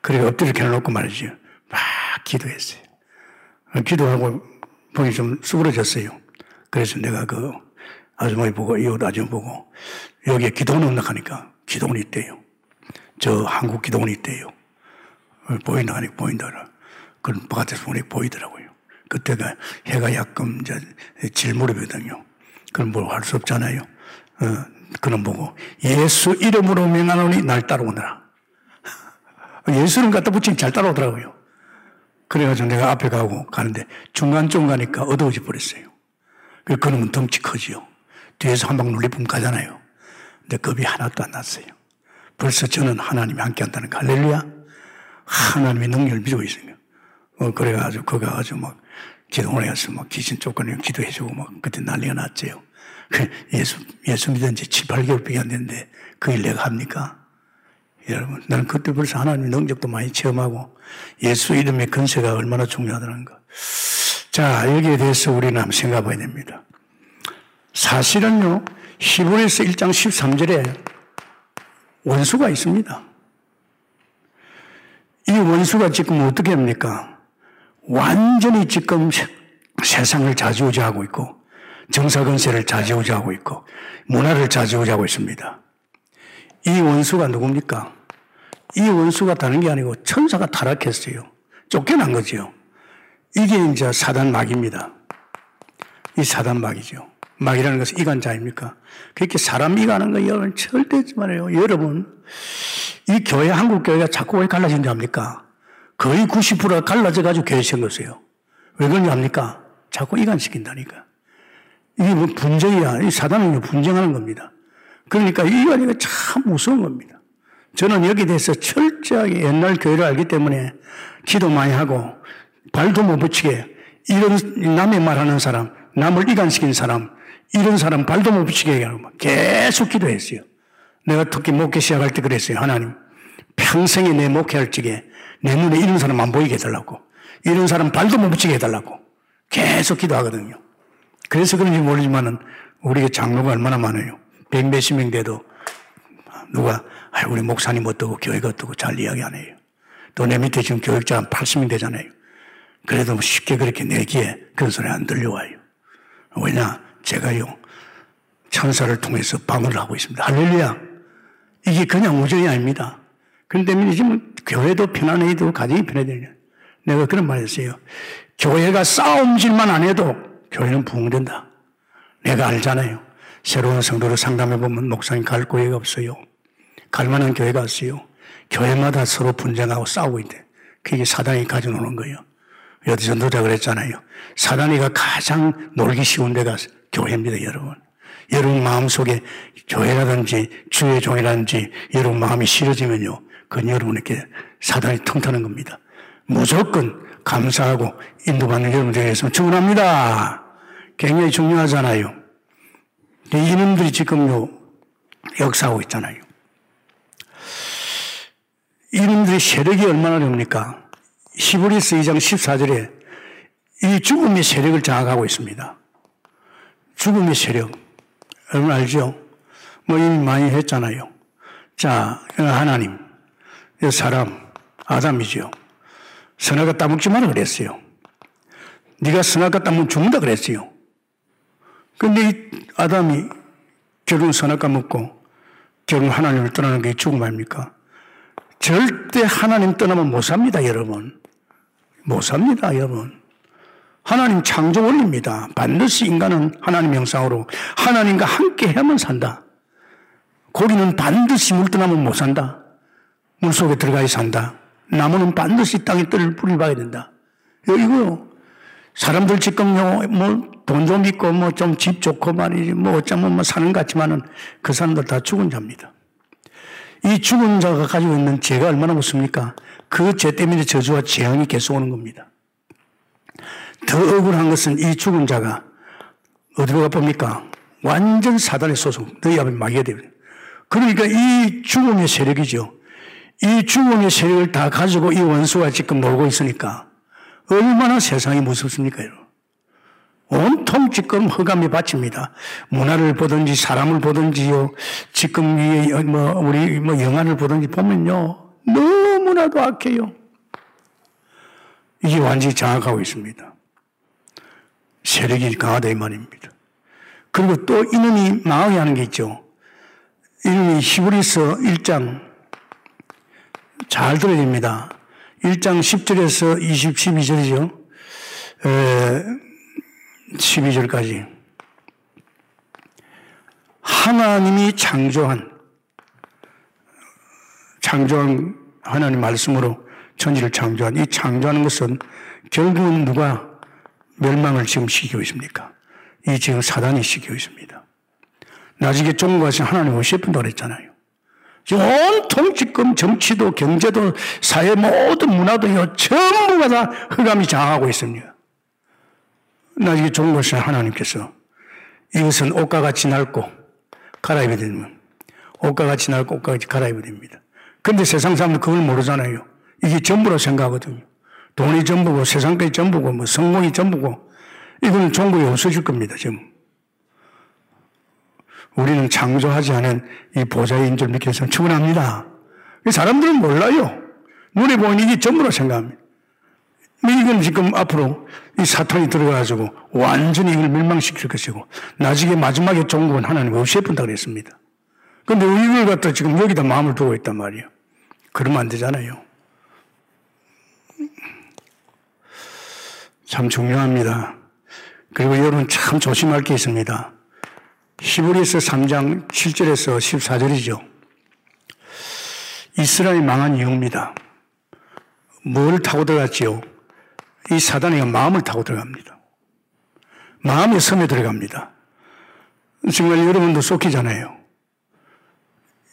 그래 엎드려 켜놓고 말이죠. 막 기도했어요. 기도하고 보니 좀 수그러졌어요. 그래서 내가 그 아주머니 보고 이웃 아주머니 보고 여기에 기도원 온다 하니까 기도원이 있대요. 저 한국 기도원이 있대요. 보인다 하니까 보인다. 그럼 바깥에서 보니 보이더라고요. 그때가 해가 약간 이제 질무렵이거든요. 그럼 뭘 할 수 없잖아요. 어, 그놈 보고 예수 이름으로 명하노니 날 따라오느라. 예수를 갖다 붙이면 잘 따라오더라고요. 그래가지고 내가 앞에 가고 가는데 중간쯤 가니까 어두워져 버렸어요. 그 그놈은 덩치 커지요. 뒤에서 한 방 눌리면 가잖아요. 근데 겁이 하나도 안 났어요. 벌써 저는 하나님이 함께 한다는 거. 할렐루야. 하나님의 능력을 믿고 있으니까. 어, 그래가지고, 그거 가지고 막, 기도원에 가서 막 귀신 쫓겨내고 기도해주고 막, 그때 난리가. 그 예수, 예수 믿은 지 7, 8개월밖에 안 됐는데, 그 일 내가 합니까? 여러분, 나는 그때 벌써 하나님의 능력도 많이 체험하고, 예수 이름의 근세가 얼마나 중요하다는 거. 자, 여기에 대해서 우리는 한번 생각해 봐야 됩니다. 사실은요, 히브리서 1장 13절에 원수가 있습니다. 이 원수가 지금 어떻게 합니까? 완전히 지금 세상을 좌지우지하고 있고 정사건세를 좌지우지하고 있고 문화를 좌지우지하고 있습니다. 이 원수가 누굽니까? 이 원수가 다른 게 아니고 천사가 타락했어요. 쫓겨난 거죠. 이게 이제 사단 막입니다. 이 사단 막이죠. 막이라는 것은 이간자입니까? 그렇게 사람 이간하는 거 여러분 절대 하지 말아요. 여러분, 이 교회, 한국 교회가 자꾸 왜 갈라진지 압니까? 거의 90%가 갈라져가지고 교회 생겼어요. 왜 그런지 압니까? 자꾸 이간시킨다니까. 이게 뭐 분쟁이야. 이 사단은 분쟁하는 겁니다. 그러니까 이간이가 참 무서운 겁니다. 저는 여기에 대해서 철저하게 옛날 교회를 알기 때문에 기도 많이 하고 발도 못 붙이게 이런 남의 말하는 사람, 남을 이간시킨 사람, 이런 사람 발도 못 붙이게 하고 계속 기도했어요. 내가 특히 목회 시작할 때 그랬어요. 하나님, 평생에 내 목회할 적에 내 눈에 이런 사람 안 보이게 해달라고. 이런 사람 발도 못 붙이게 해달라고. 계속 기도하거든요. 그래서 그런지 모르지만은 우리가 장로가 얼마나 많아요. 백 몇십 명 돼도 누가 아, 우리 목사님 어떠고 교회가 어떠고 잘 이야기 안 해요. 또 내 밑에 지금 교육자 한 80명 되잖아요. 그래도 뭐 쉽게 그렇게 내기에 그런 소리 안 들려와요. 왜냐? 제가요, 천사를 통해서 방어를 하고 있습니다. 할렐루야. 이게 그냥 우정이 아닙니다. 그런데 지금 교회도 편안해야 되고 가정이 편해야 되냐. 내가 그런 말 했어요. 교회가 싸움질만 안 해도 교회는 부흥된다. 내가 알잖아요. 새로운 성도를 상담해 보면 목사님 갈 교회가 없어요. 갈 만한 교회가 없어요. 교회마다 서로 분쟁하고 싸우고 있대. 그게 사단이 가져오는 거예요. 여기 전도자 그랬잖아요. 사단이가 가장 놀기 쉬운 데가 교회입니다, 여러분. 여러분 마음속에 교회라든지 주의 종이라든지 여러분 마음이 싫어지면요. 그건 여러분에게 사단이 통타는 겁니다. 무조건 감사하고 인도받는 여러분 중에서 축원합니다. 굉장히 중요하잖아요. 이놈들이 지금요 역사하고 있잖아요. 이놈들의 세력이 얼마나 됩니까? 히브리스 2장 14절에 이 죽음의 세력을 장악하고 있습니다. 죽음의 세력. 여러분 알죠? 뭐 이미 많이 했잖아요. 자, 하나님, 사람, 아담이죠. 선악과 따먹지 마라 그랬어요. 네가 선악과 따먹으면 죽는다 그랬어요. 근데 이 아담이 결국 선악과 먹고 결국 하나님을 떠나는 게 죽음 아닙니까? 절대 하나님 떠나면 못 삽니다, 여러분. 못 삽니다, 여러분. 하나님 창조 원리입니다. 반드시 인간은 하나님 형상으로 하나님과 함께 해야만 산다. 고기는 반드시 물 떠나면 못 산다. 물 속에 들어가야 산다. 나무는 반드시 땅에 뜰을 뿌리 박아야 된다. 이거 사람들 지금요, 뭐, 돈 좀 있고, 뭐, 좀 집 좋고 말이지, 뭐, 어쩌면 뭐 사는 것 같지만은 그 사람들 다 죽은 자입니다. 이 죽은 자가 가지고 있는 죄가 얼마나 무섭습니까? 그 죄 때문에 저주와 재앙이 계속 오는 겁니다. 더 억울한 것은 이 죽은 자가 어디로 가봅니까? 완전 사단의 소속, 너희 앞에 막이게 됩니다. 그러니까 이 죽음의 세력이죠. 이 죽음의 세력을 다 가지고 이 원수가 지금 놀고 있으니까 얼마나 세상이 무섭습니까, 여러분? 온통 지금 허감이 바칩니다. 문화를 보든지 사람을 보든지요. 지금 뭐 우리 뭐 영화를 보든지 보면요. 너무나도 악해요. 이게 완전히 장악하고 있습니다. 세력이 강하다 이 말입니다. 그리고 또 이놈이 망하게 하는 게 있죠. 이놈이 히브리서 1장 잘 들어야 됩니다. 1장 10절에서 20, 12절이죠. 에, 12절까지. 하나님이 창조한, 창조한 하나님 말씀으로 천지를 창조한 이 창조하는 것은 결국은 누가 멸망을 지금 시키고 있습니까? 이 지금 사단이 시키고 있습니다. 나중에 종과 시 하나님 오실 분도 그랬잖아요. 온통 지금 정치도 경제도 사회 모든 문화도요 전부가 다 흑암이 장하고 있습니다. 나 이게 좋은 것을 하나님께서 이것은 옷과 같이 낡고 갈아입어야 되면 옷과 같이 낡고 옷과 같이 갈아입어야 됩니다. 근데 세상 사람들 그걸 모르잖아요. 이게 전부로 생각하거든요. 돈이 전부고 세상까지 전부고 뭐 성공이 전부고 이거는 종국이 없어질 겁니다. 지금. 우리는 창조하지 않은 이 보좌인 줄 믿기서는 충분합니다. 사람들은 몰라요. 눈에 보면 이게 전부로 생각합니다. 이건 지금 앞으로 이 사탄이 들어가가지고 완전히 이걸 멸망시킬 것이고 나중에 마지막에 종국은 하나님 없애분다 그랬습니다. 근데 이걸 갖다 지금 여기다 마음을 두고 있단 말이에요. 그러면 안 되잖아요. 참 중요합니다. 그리고 여러분 참 조심할 게 있습니다. 히브리서 3장 7절에서 14절이죠. 이스라엘이 망한 이유입니다. 뭘 타고 들어갔지요? 이 사단이 마음을 타고 들어갑니다. 마음의 섬에 들어갑니다. 정말 여러분도 쏟기잖아요.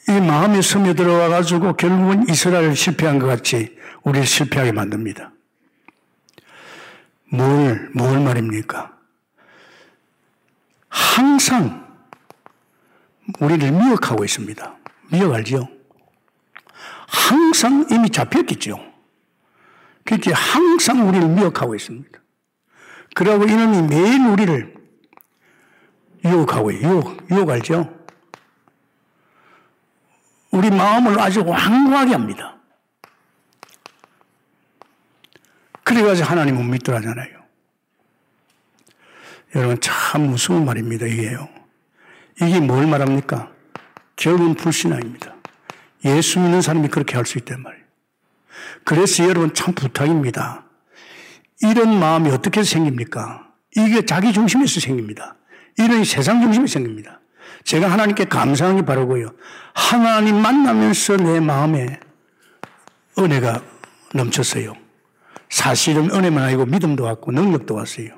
이 마음의 섬에 들어와 가지고 결국은 이스라엘 실패한 것 같이 우리를 실패하게 만듭니다. 뭘, 뭘 말입니까? 항상 우리를 미혹하고 있습니다. 미혹 알죠? 항상 이미 잡혔겠죠. 그렇게 항상 우리를 미혹하고 있습니다. 그러고 이놈이 매일 우리를 유혹하고 유혹, 유혹 알죠? 우리 마음을 아주 완고하게 합니다. 그래가지고 하나님 못 믿더라 하잖아요. 여러분 참 무서운 말입니다. 이게요. 이게 뭘 말합니까? 결국은 불신앙입니다. 예수 믿는 사람이 그렇게 할 수 있단 말이에요. 그래서 여러분 참 부탁입니다. 이런 마음이 어떻게 생깁니까? 이게 자기 중심에서 생깁니다. 이런 세상 중심에서 생깁니다. 제가 하나님께 감사하기 바라고요. 하나님 만나면서 내 마음에 은혜가 넘쳤어요. 사실은 은혜만 아니고 믿음도 왔고 능력도 왔어요.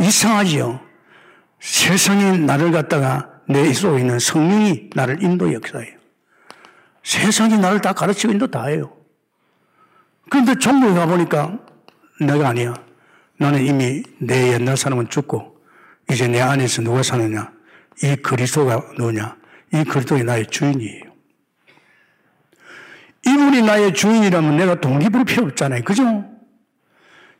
이상하지요? 세상이 나를 갖다가 내 속에 있는 성령이 나를 인도 역사해요. 세상이 나를 다 가르치고 인도 다 해요. 그런데 종교에 가보니까 내가 아니야. 나는 이미 내 옛날 사람은 죽고 이제 내 안에서 누가 사느냐? 이 그리스도가 누구냐? 이 그리스도가 나의 주인이에요. 이분이 나의 주인이라면 내가 독립 부를 필요 없잖아요. 그죠?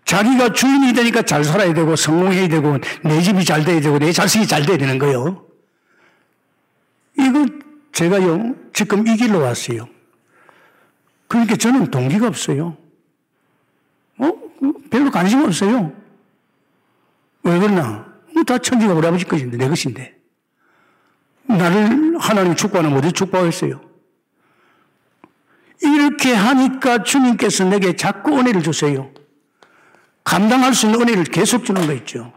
자기가 주인이 되니까 잘 살아야 되고 성공해야 되고 내 집이 잘 돼야 되고 내 자식이 잘 돼야 되는 거예요. 이거 제가요 지금 이 길로 왔어요. 그러니까 저는 동기가 없어요. 어? 별로 관심 없어요. 왜 그러나? 뭐다 천지가 우리 아버지 것인데, 내 것인데. 나를 하나님 축복하는 어디 축복하겠어요? 이렇게 하니까 주님께서 내게 자꾸 은혜를 주세요. 감당할 수 있는 은혜를 계속 주는 거 있죠.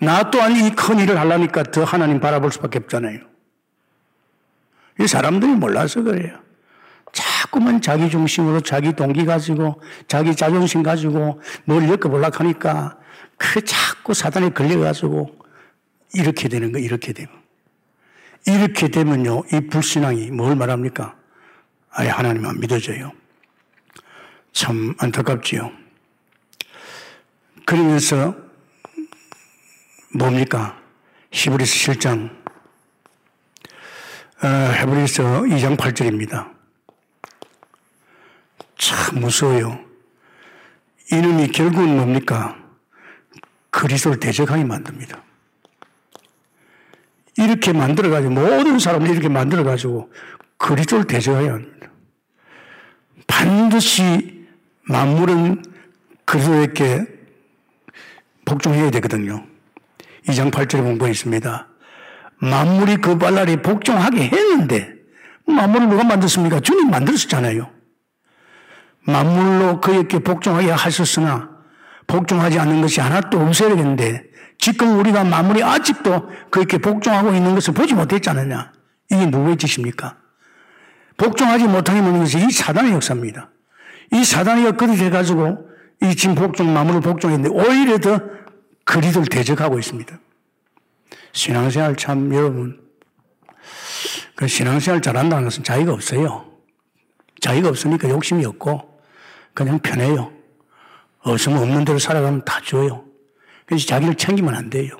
나 또한 이 큰 일을 하려니까 더 하나님 바라볼 수밖에 없잖아요. 이 사람들이 몰라서 그래요. 자꾸만 자기 중심으로 자기 동기 가지고 자기 자존심 가지고 뭘 엮어보려고 하니까 그 자꾸 사단에 걸려가지고 이렇게 되는 거 이렇게 되면 이렇게 되면요 이 불신앙이 뭘 말합니까? 아예 하나님만 믿어져요. 참 안타깝지요. 그러면서 뭡니까? 히브리서 7장 어, 헤브리서 2장 8절입니다. 참 무서워요. 이놈이 결국은 뭡니까? 그리스도를 대적하게 만듭니다. 이렇게 만들어가지고, 모든 사람을 이렇게 만들어가지고, 그리스도를 대적하게 합니다. 반드시 만물은 그리스도에게 복종해야 되거든요. 2장 8절에 본거 있습니다. 만물이 그 발날에 복종하게 했는데, 만물을 누가 만들었습니까? 주님 만들었잖아요. 만물로 그에게 복종하게 하셨으나 복종하지 않는 것이 하나도 없어야 되는데 지금 우리가 만물이 아직도 그에게 복종하고 있는 것을 보지 못했잖느냐. 이게 누구의 짓입니까? 복종하지 못하게 만든 것이 이 사단의 역사입니다. 이 사단이 엇그릇 해가지고 이 지금 복종, 만물을 복종했는데 오히려 더 그리들 대적하고 있습니다. 신앙생활 참 여러분 그 신앙생활 잘한다는 것은 자기가 없어요. 자기가 없으니까 욕심이 없고 그냥 편해요. 없으면 없는 대로 살아가면 다 줘요. 그래서 자기를 챙기면 안 돼요.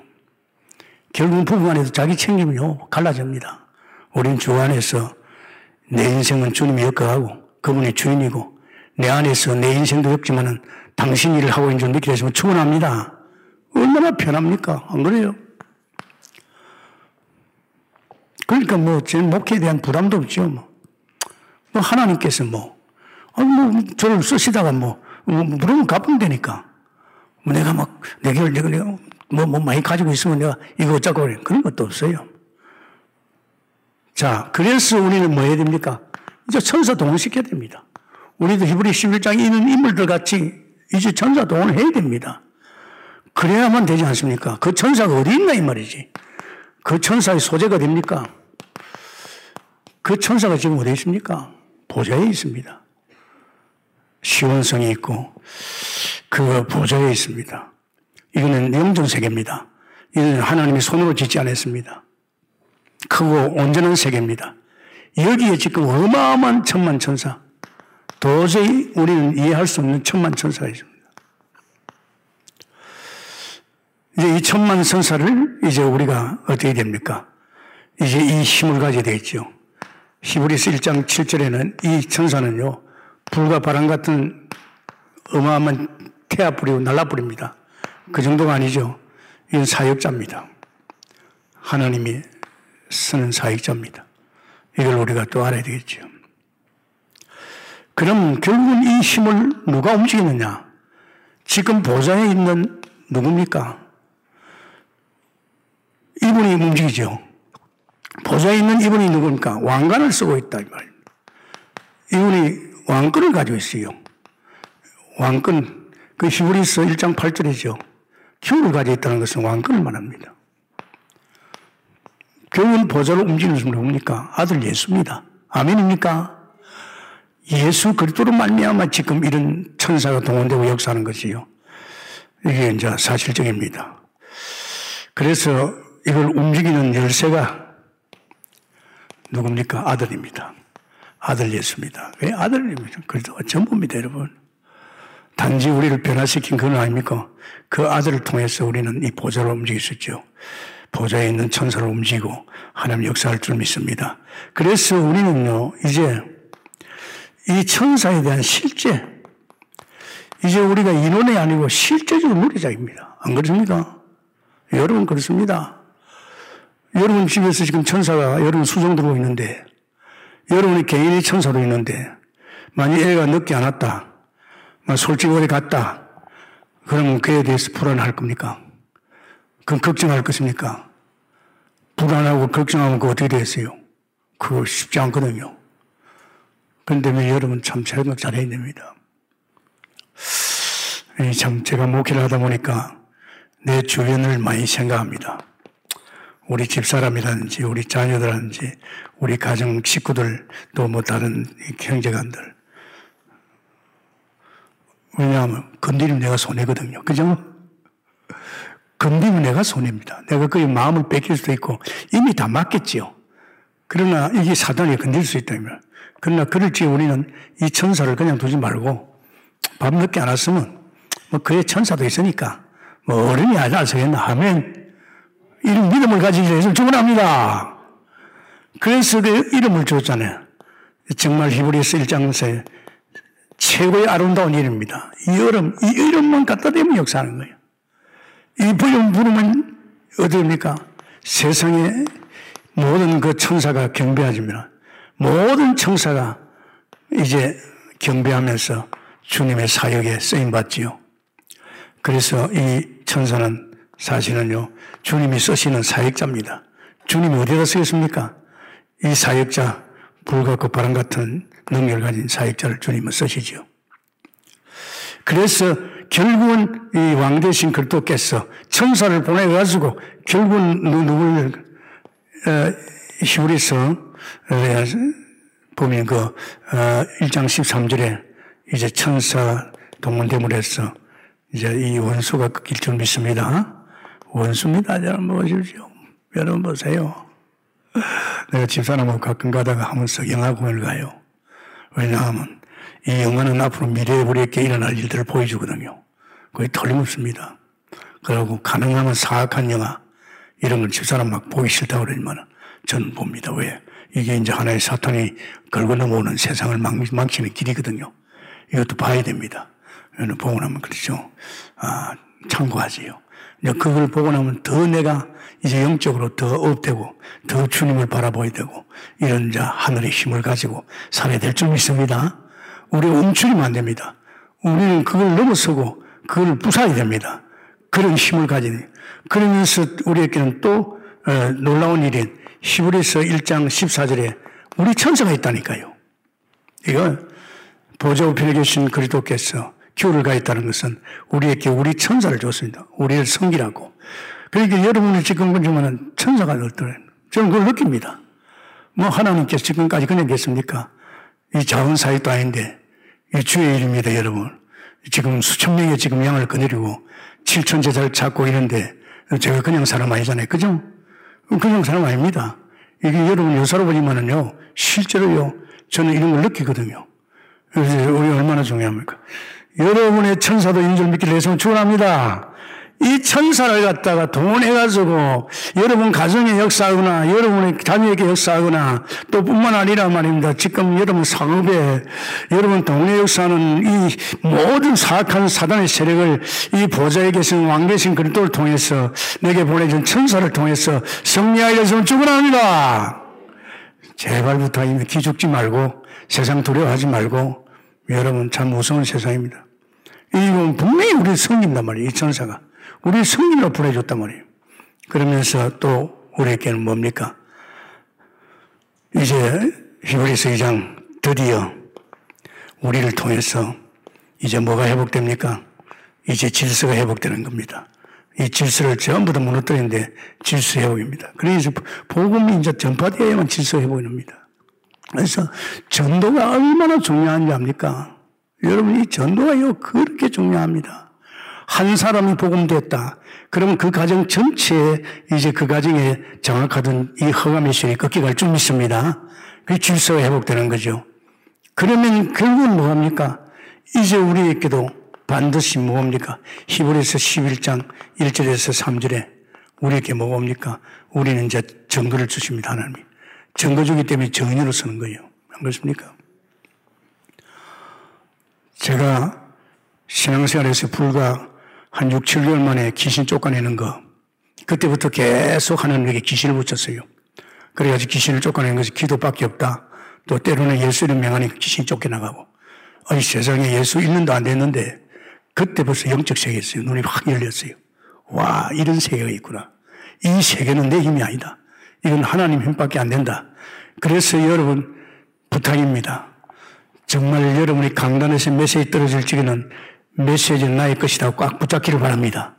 결국 부부간에도 자기 챙기면요 갈라집니다. 우리는 주 안에서 내 인생은 주님이 엮어가고 그분이 주인이고 내 안에서 내 인생도 엮지만은 당신 일을 하고 있는 줄 느끼게 되시면 충분합니다. 얼마나 편합니까? 안 그래요? 그러니까 뭐, 제 목회에 대한 부담도 없죠, 뭐. 뭐, 하나님께서 뭐, 아니, 뭐, 저를 쓰시다가 뭐, 뭐 물으면 갚으면 되니까. 뭐 내가 막, 내가, 내가, 내가, 뭐, 뭐 많이 가지고 있으면 내가 이거 어쩌고 그래. 그런 것도 없어요. 자, 그래서 우리는 뭐 해야 됩니까? 이제 천사 동원시켜야 됩니다. 우리도 히브리 11장에 있는 인물들 같이 이제 천사 동원을 해야 됩니다. 그래야만 되지 않습니까? 그 천사가 어디 있나 이 말이지. 그 천사의 소재가 됩니까? 그 천사가 지금 어디 있습니까? 보좌에 있습니다. 시원성이 있고 그 보좌에 있습니다. 이거는 영전 세계입니다. 이는 하나님이 손으로 짓지 않았습니다. 크고 온전한 세계입니다. 여기에 지금 어마어마한 천만 천사, 도저히 우리는 이해할 수 없는 천만 천사가 있습니다. 이제 이 천만 천사를 이제 우리가 어떻게 됩니까? 이제 이 힘을 가지게 되겠죠. 히브리스 1장 7절에는 이 천사는요, 불과 바람 같은 어마어마한 태아불이고 날라불입니다. 그 정도가 아니죠. 이건 사역자입니다. 하나님이 쓰는 사역자입니다. 이걸 우리가 또 알아야 되겠죠. 그럼 결국은 이 힘을 누가 움직이느냐? 지금 보좌에 있는 누굽니까? 이분이 움직이죠. 보좌에 있는 이분이 누굽니까? 왕관을 쓰고 있다, 이 말입니다. 이분이 왕권을 가지고 있어요. 왕권, 그 히브리서 1장 8절이죠. 기운을 가지고 있다는 것은 왕권을 말합니다. 교훈 보좌로 움직이는 분이 누굽니까? 아들 예수입니다. 아멘입니까? 예수 그리스도로 말미암아 지금 이런 천사가 동원되고 역사하는 것이요. 이게 이제 사실적입니다. 그래서 이걸 움직이는 열쇠가 누굽니까? 아들입니다. 아들 예수입니다. 왜 아들입니다? 그래도 전부입니다, 여러분. 단지 우리를 변화시킨 그건 아닙니까? 그 아들을 통해서 우리는 이 보좌를 움직일 수 있죠. 보좌에 있는 천사를 움직이고 하나님 역사할 줄 믿습니다. 그래서 우리는요, 이제 이 천사에 대한 실제, 이제 우리가 인원이 아니고 실제적으로 누리자입니다. 안 그렇습니까? 여러분 그렇습니다. 여러분 집에서 지금 천사가 여러분 수정 들어오고 있는데, 여러분이 개인이 천사로 있는데, 만약 애가 늦게 안 왔다, 솔직히 어디 갔다, 그러면 그에 대해서 불안할 겁니까? 그럼 걱정할 것입니까? 불안하고 걱정하면 그 어떻게 되겠어요? 그거 쉽지 않거든요. 그런데 왜 여러분 참 생각 잘해야 됩니다. 참 제가 목회를 하다 보니까 내 주변을 많이 생각합니다. 우리 집사람이라든지 우리 자녀들이라든지 우리 가정 식구들 또 뭐 다른 형제간들 왜냐하면 건드리면 내가 손해거든요. 그죠? 건드리면 내가 손해입니다. 내가 그의 마음을 뺏길 수도 있고 이미 다 맞겠지요. 그러나 이게 사단이 건드릴 수 있다면 그러나 그럴지 우리는 이 천사를 그냥 두지 말고 밥 늦게 안 왔으면 뭐 그의 천사도 있으니까 뭐 어른이 알아서겠나 하면 이런 믿음을 가지기 위해서 축원합니다. 그래서 그 이름을 줬잖아요. 정말 히브리서 1장에서 최고의 아름다운 이름입니다. 이 이름, 이 이름만 갖다 대면 역사하는 거예요. 이 부름 부르면 어디입니까? 세상에 모든 그 천사가 경배하지만 모든 천사가 이제 경배하면서 주님의 사역에 쓰임 받지요. 그래서 이 천사는 사실은요, 주님이 쓰시는 사역자입니다. 주님이 어디다 쓰겠습니까? 이 사역자, 불과 그 바람 같은 능력을 가진 사역자를 주님은 쓰시죠. 그래서 결국은 이 왕 대신 그리스도께서 천사를 보내가지고 결국은 누구를 어, 히브리서 보면 그 1장 어, 13절에 이제 천사 동문대물 해서 이제 이 원수가 끊길 줄 믿습니다. 원수입니다. 여러분 보십시오. 여러분 보세요. 내가 집사람하고 가끔 가다가 하면서 영화관을 가요. 왜냐하면 이 영화는 앞으로 미래에 우리에게 일어날 일들을 보여주거든요. 거의 틀림없습니다. 그리고 가능하면 사악한 영화, 이런 걸 집사람 막 보기 싫다고 그러지만 저는 봅니다. 왜? 이게 이제 하나의 사탄이 걸고 넘어오는 세상을 망치는 길이거든요. 이것도 봐야 됩니다. 보고 나면 그렇죠. 아, 참고하지요. 그걸 보고 나면 더 내가 이제 영적으로 더 업되고 더 주님을 바라보야 되고 이런 자 하늘의 힘을 가지고 살아야 될 줄 믿습니다. 우리 움츠리면 안 됩니다. 우리는 그걸 넘어서고 그걸 부숴야 됩니다. 그런 힘을 가지는 그러면서 우리에게는 또 어, 놀라운 일인 히브리서 1장 14절에 우리 천사가 있다니까요. 이거 보좌 우편에 계신 그리스도께서 교를 가했다는 것은 우리에게 우리 천사를 줬습니다. 우리를 섬기라고. 그러니까 여러분이 지금 보지만 천사가 어떠래 저는 그걸 느낍니다. 뭐 하나님께서 지금까지 그냥 계십니까? 이 작은 사이도 아닌데 이 주의 일입니다, 여러분. 지금 수천 명의 지금 양을 거느리고 칠천 제자를 찾고 이런데 제가 그냥 사람 아니잖아요. 그죠? 그냥 사람 아닙니다. 이게 여러분 여사로 보지만은요, 실제로요, 저는 이런 걸 느끼거든요. 그래서 우리 얼마나 중요합니까? 여러분의 천사도 인줄 믿기를 해서 축원합니다. 이 천사를 갖다가 동원해가지고 여러분 가정에 역사하거나 여러분의 자녀에게 역사하거나 또 뿐만 아니라 말입니다. 지금 여러분 상업에 여러분 동네 역사하는 이 모든 사악한 사단의 세력을 이 보좌에 계신 왕 계신 그리스도를 통해서 내게 보내준 천사를 통해서 승리하여 서 축원합니다. 제발 부탁입니다. 기죽지 말고 세상 두려워하지 말고 여러분 참 무서운 세상입니다. 이건 분명히 우리 성님단 말이에요. 이 천사가. 우리 성님으로 보내줬단 말이에요. 그러면서 또 우리에게는 뭡니까? 이제 히브리서 2장 드디어 우리를 통해서 이제 뭐가 회복됩니까? 이제 질서가 회복되는 겁니다. 이 질서를 전부 다 무너뜨리는데 질서 회복입니다. 그래서 복음이 이제 전파되어야만 질서 회복이 납니다. 그래서 전도가 얼마나 중요한지 압니까? 여러분 이 전도가요 그렇게 중요합니다. 한 사람이 복음 됐다. 그러면 그 가정 전체에 이제 그 가정에 정확하던 이 허가 미션이 꺾여갈 줄 믿습니다. 그 질서가 회복되는 거죠. 그러면 결국은 뭐합니까? 이제 우리에게도 반드시 뭐합니까? 히브리서 11장 1절에서 3절에 우리에게 뭐합니까? 우리는 이제 정도를 주십니다. 하나님이. 정거 주기 때문에 정인으로 쓰는 거예요. 안 그렇습니까? 제가 신앙생활에서 불과 한 6, 7개월 만에 귀신 쫓아내는 거, 그때부터 계속 하나님에게 귀신을 붙였어요. 그래가지고 귀신을 쫓아내는 것이 기도밖에 없다. 또 때로는 예수를 명하니까 귀신이 쫓겨나가고. 아니, 세상에 예수 있는도 안 됐는데, 그때 벌써 영적 세계였어요. 눈이 확 열렸어요. 와, 이런 세계가 있구나. 이 세계는 내 힘이 아니다. 이건 하나님 힘밖에 안 된다. 그래서 여러분, 부탁입니다. 정말 여러분이 강단에서 메시지 떨어질 적에는 메시지는 나의 것이다. 꽉 붙잡기를 바랍니다.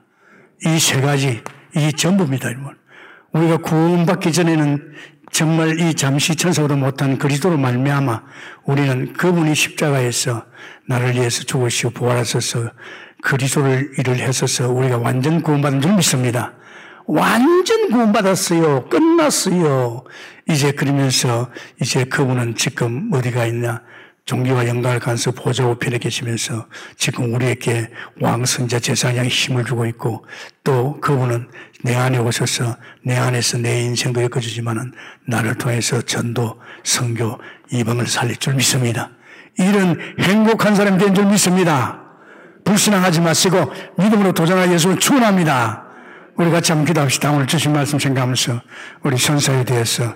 이 세 가지, 이 전부입니다, 여러분. 우리가 구원받기 전에는 정말 이 잠시 천사보다 못한 그리스도로 말미암아 우리는 그분이 십자가에서 나를 위해서 죽으시고 부활하셔서 그리스도를 일을 했어서 우리가 완전 구원받은 줄 믿습니다. 완전 구원받았어요. 끝났어요. 이제 그러면서 이제 그분은 지금 어디가 있냐? 종교와 영광을 간서 보좌 우편에 계시면서 지금 우리에게 왕선자 제사장에 힘을 주고 있고 또 그분은 내 안에 오셔서 내 안에서 내 인생도 엮어주지만은 나를 통해서 전도, 성교, 이방을 살릴 줄 믿습니다. 이런 행복한 사람이 된 줄 믿습니다. 불신앙하지 마시고 믿음으로 도전할 예수를 축원합니다. 우리 같이 한번 기도합시다. 오늘 주신 말씀 생각하면서 우리 선사에 대해서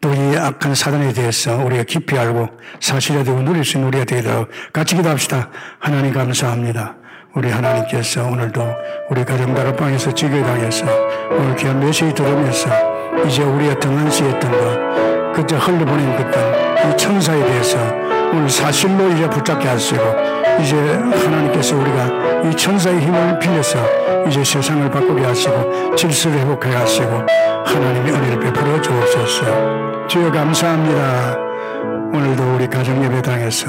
또 이 악한 사단에 대해서 우리가 깊이 알고 사실에 되고 누릴 수 있는 우리가 되도록 같이 기도합시다. 하나님 감사합니다. 우리 하나님께서 오늘도 우리 가정 다락방에서 지교당해서 오늘 귀한 메시지 들으면서 이제 우리가 등한시했던 것, 그저 흘려보낸 것들, 이 천사에 대해서 오늘 사실로 이제 붙잡게 하시고 이제 하나님께서 우리가 이 천사의 힘을 빌려서 이제 세상을 바꾸게 하시고 질서를 회복하게 하시고 하나님의 은혜를 베풀어 주옵소서. 주여 감사합니다. 오늘도 우리 가정 예배당에서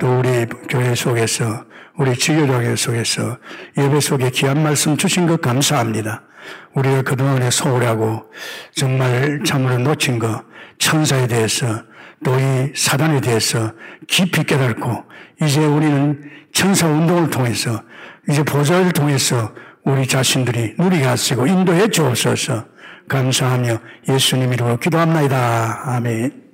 또 우리 교회 속에서 우리 지교조교 속에서 예배 속에 귀한 말씀 주신 것 감사합니다. 우리가 그동안에 소홀하고 정말 참으로 놓친 것 천사에 대해서 또 이 사단에 대해서 깊이 깨닫고 이제 우리는 천사 운동을 통해서 이제 보좌를 통해서 우리 자신들이 누리게 하시고 인도해 주옵소서 감사하며 예수님 이름으로 기도합니다. 아멘.